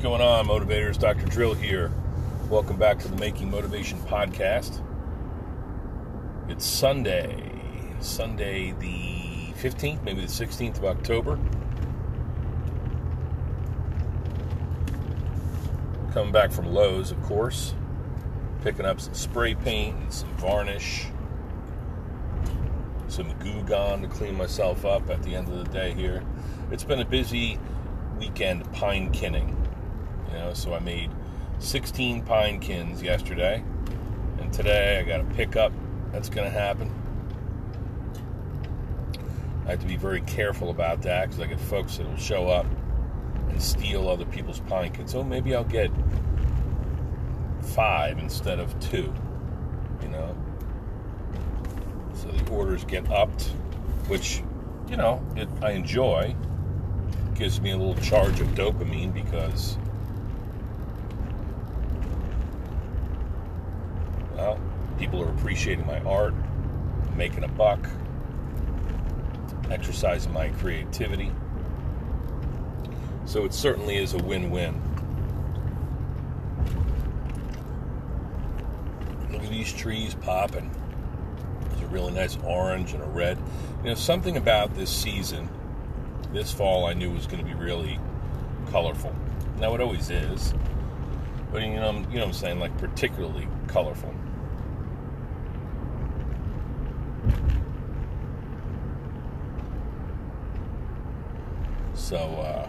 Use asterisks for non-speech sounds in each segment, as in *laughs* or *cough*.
going on, motivators? Dr. Drill here. Welcome back to the Making Motivation podcast. It's Sunday, Sunday the 15th, maybe the 16th of October. Coming back from Lowe's, of course, picking up some spray paint and some varnish, some Goo Gone to clean myself up at the end of the day here. It's been a busy weekend pine kinning. You know, so I made 16 pine kins yesterday, and today I got a pickup that's going to happen. I have to be very careful about that because I get folks that will show up and steal other people's pine kins. So maybe I'll get five instead of two. You know, so the orders get upped, which you know it, I enjoy gives me a little charge of dopamine because, well, people are appreciating my art, making a buck, exercising my creativity. So it certainly is a win win. Look at these trees popping. There's a really nice orange and a red. You know, something about this season this fall I knew was going to be really colorful. Now it always is, but you know, you know what I'm saying, like particularly colorful. So uh,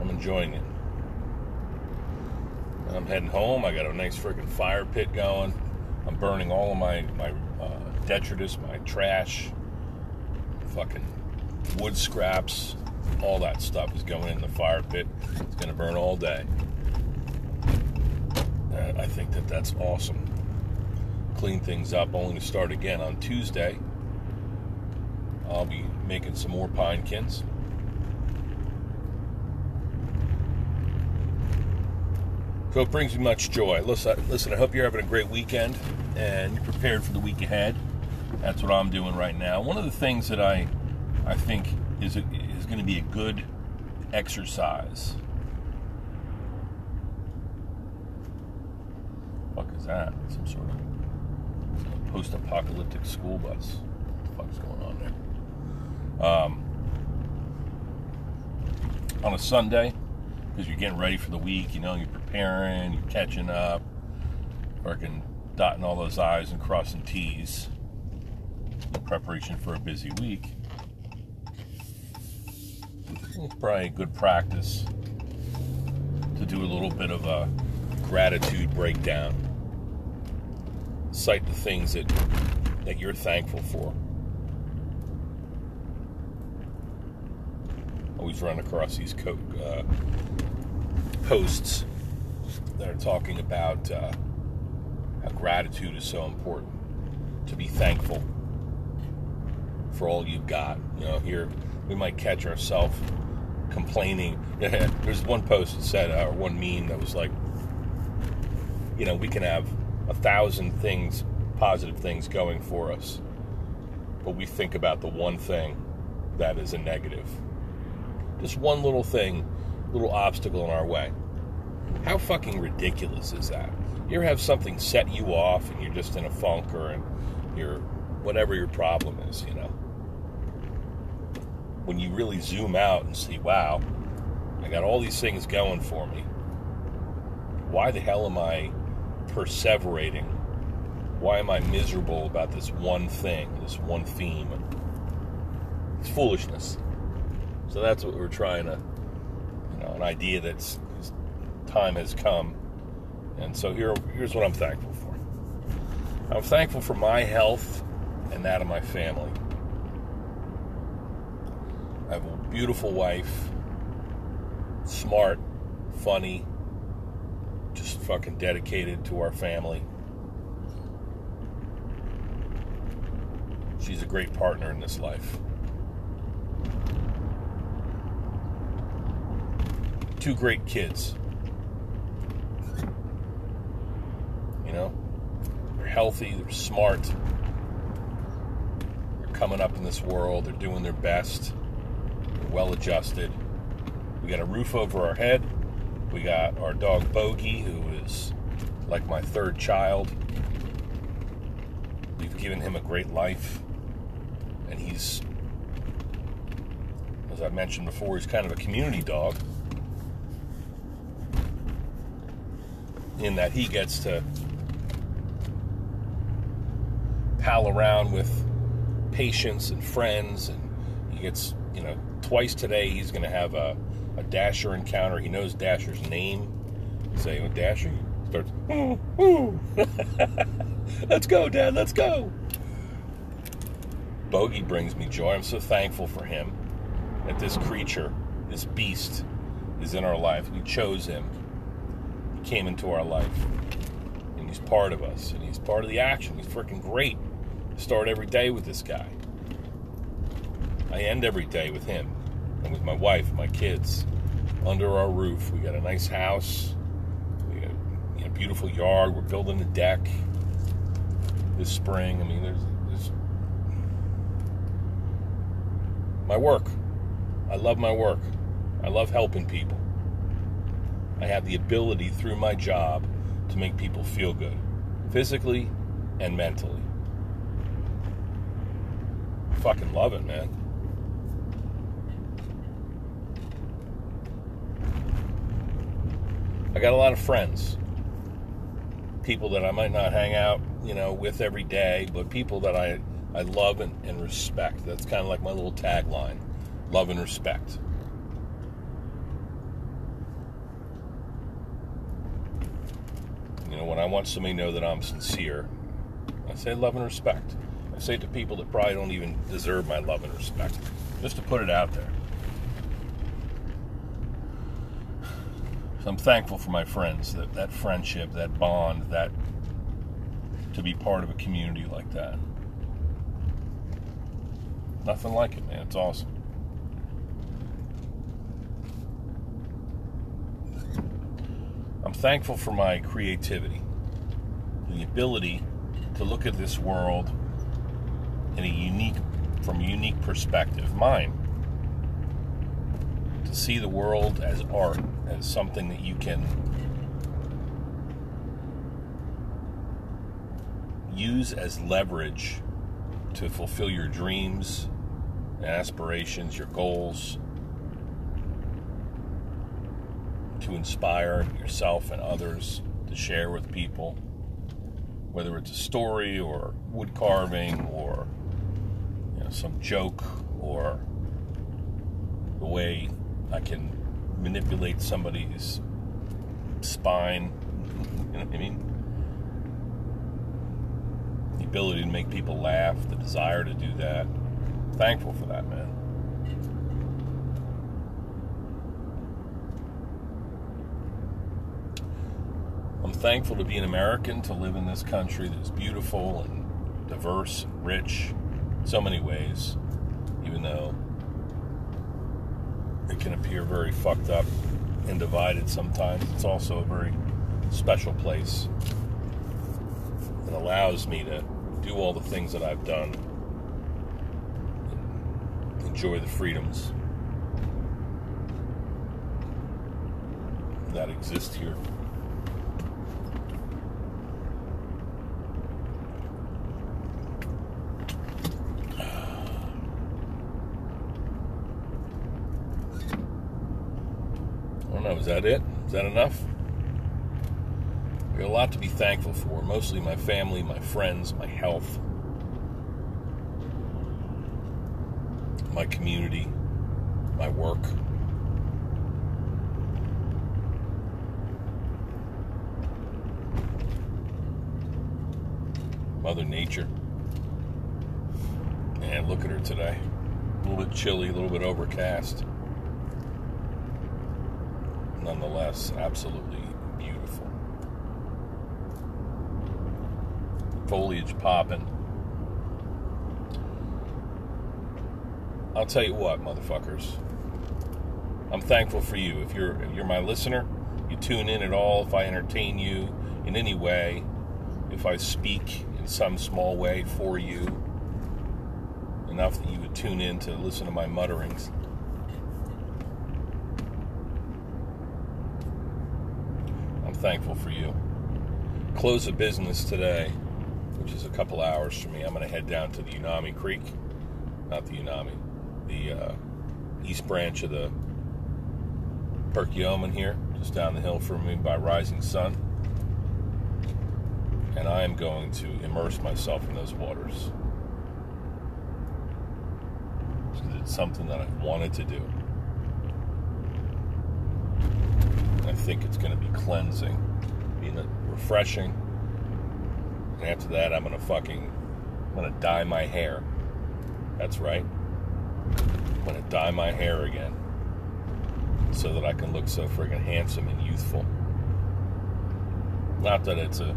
I'm enjoying it. I'm heading home. I got a nice freaking fire pit going. I'm burning all of my my uh, detritus, my trash, fucking wood scraps, all that stuff is going in the fire pit. It's going to burn all day. And I think that that's awesome. Clean things up, only to start again on Tuesday. I'll be making some more pine kins. So it brings me much joy. Listen, listen, I hope you're having a great weekend and you're prepared for the week ahead. That's what I'm doing right now. One of the things that I I think is is going to be a good exercise. What is that? Some sort of post-apocalyptic school bus. What the fuck's going on there? Um, on a Sunday, because you're getting ready for the week, you know, you're preparing, you're catching up, working, dotting all those I's and crossing T's in preparation for a busy week. It's probably a good practice to do a little bit of a gratitude breakdown. Cite the things that that you're thankful for. Always run across these co- uh, posts that are talking about uh, how gratitude is so important. To be thankful for all you've got. You know, here we might catch ourselves complaining. *laughs* There's one post that said, or one meme that was like, you know, we can have a thousand things, positive things going for us, but we think about the one thing that is a negative. Just one little thing, little obstacle in our way. How fucking ridiculous is that? You ever have something set you off and you're just in a funk or in your whatever your problem is, you know? when you really zoom out and see, wow, I got all these things going for me. Why the hell am I perseverating? Why am I miserable about this one thing, this one theme? It's foolishness. So that's what we're trying to, you know, an idea that's time has come. And so here, here's what I'm thankful for. I'm thankful for my health and that of my family. I have a beautiful wife, smart, funny, just fucking dedicated to our family. She's a great partner in this life. Two great kids. You know, they're healthy, they're smart, they're coming up in this world, they're doing their best they're well adjusted. We got a roof over our head. We got our dog Bogey, who is like my third child. We've given him a great life. And he's, as I mentioned before, he's kind of a community dog. In that he gets to pal around with patients and friends, and he gets, you know, twice today he's going to have a, a Dasher encounter. He knows Dasher's name. Say, oh, Dasher starts, ooh, ooh. *laughs* let's go, Dad, let's go. Bogey brings me joy. I'm so thankful for him that this creature, this beast, is in our life. We chose him. Came into our life. And he's part of us. And he's part of the action. He's freaking great. To start every day with this guy. I end every day with him and with my wife, my kids, under our roof. We got a nice house. We got you know, a beautiful yard. We're building a deck this spring. I mean, there's, there's my work. I love my work. I love helping people. I have the ability through my job to make people feel good, physically and mentally fucking love it, man. I got a lot of friends. People that I might not hang out, you know, with every day, but people that I, I love and, and respect. That's kind of like my little tagline love and respect. You know, when I want somebody to know that I'm sincere, I say love and respect. I say it to people that probably don't even deserve my love and respect, just to put it out there. So I'm thankful for my friends, that, that friendship, that bond, that to be part of a community like that. Nothing like it, man. It's awesome. Thankful for my creativity, the ability to look at this world in a unique from a unique perspective, mine. To see the world as art, as something that you can use as leverage to fulfill your dreams and aspirations, your goals, to inspire yourself and others, to share with people, whether it's a story or wood carving or know, some joke or the way I can manipulate somebody's spine. *laughs* You know what I mean? The ability to make people laugh, the desire to do that. Thankful for that, man. Thankful to be an American, to live in this country that is beautiful and diverse and rich in so many ways, even though it can appear very fucked up and divided sometimes. It's also a very special place that allows me to do all the things that I've done, and enjoy the freedoms that exist here. Is that it? Is that enough? We have a lot to be thankful for, mostly my family, my friends, my health, my community, my work. Mother Nature. And look at her today. A little bit chilly, a little bit overcast nonetheless absolutely beautiful. Foliage popping. I'll tell you what, motherfuckers. I'm thankful for you. If you're if you're my listener, you tune in at all, if I entertain you in any way, if I speak in some small way for you, enough that you would tune in to listen to my mutterings. Thankful for you. Close of business today, which is a couple hours for me. I'm going to head down to the Unami Creek, not the Unami, the uh, east branch of the Perkiomen here, just down the hill from me by Rising Sun. And I am going to immerse myself in those waters. It's something that I've wanted to do. I think it's going to be cleansing, being refreshing. And after that, I'm going to fucking, I'm going to dye my hair. That's right. I'm going to dye my hair again so that I can look so friggin' handsome and youthful. Not that it's a,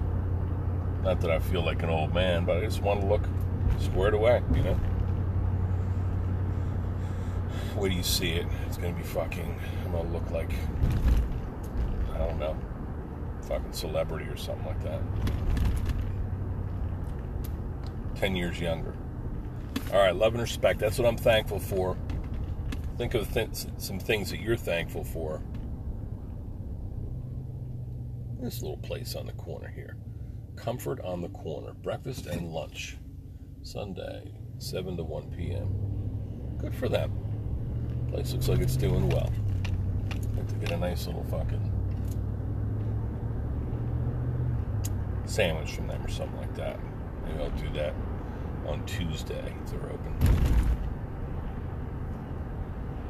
not that I feel like an old man, but I just want to look squared away, you know? Where do you see it? It's gonna be fucking, I'm gonna look like, I don't know, fucking celebrity or something like that. 10 years younger. All right, love and respect. That's what I'm thankful for. Think of th- some things that you're thankful for. This little place on the corner here. Comfort on the corner. Breakfast and lunch. Sunday, 7 to 1 p.m. Good for them. Place looks like it's doing well. To get a nice little fucking sandwich from them or something like that. Maybe I'll do that on Tuesday if they're open.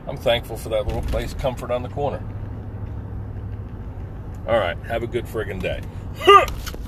I'm thankful for that little place, comfort on the corner. All right, have a good friggin' day. *laughs*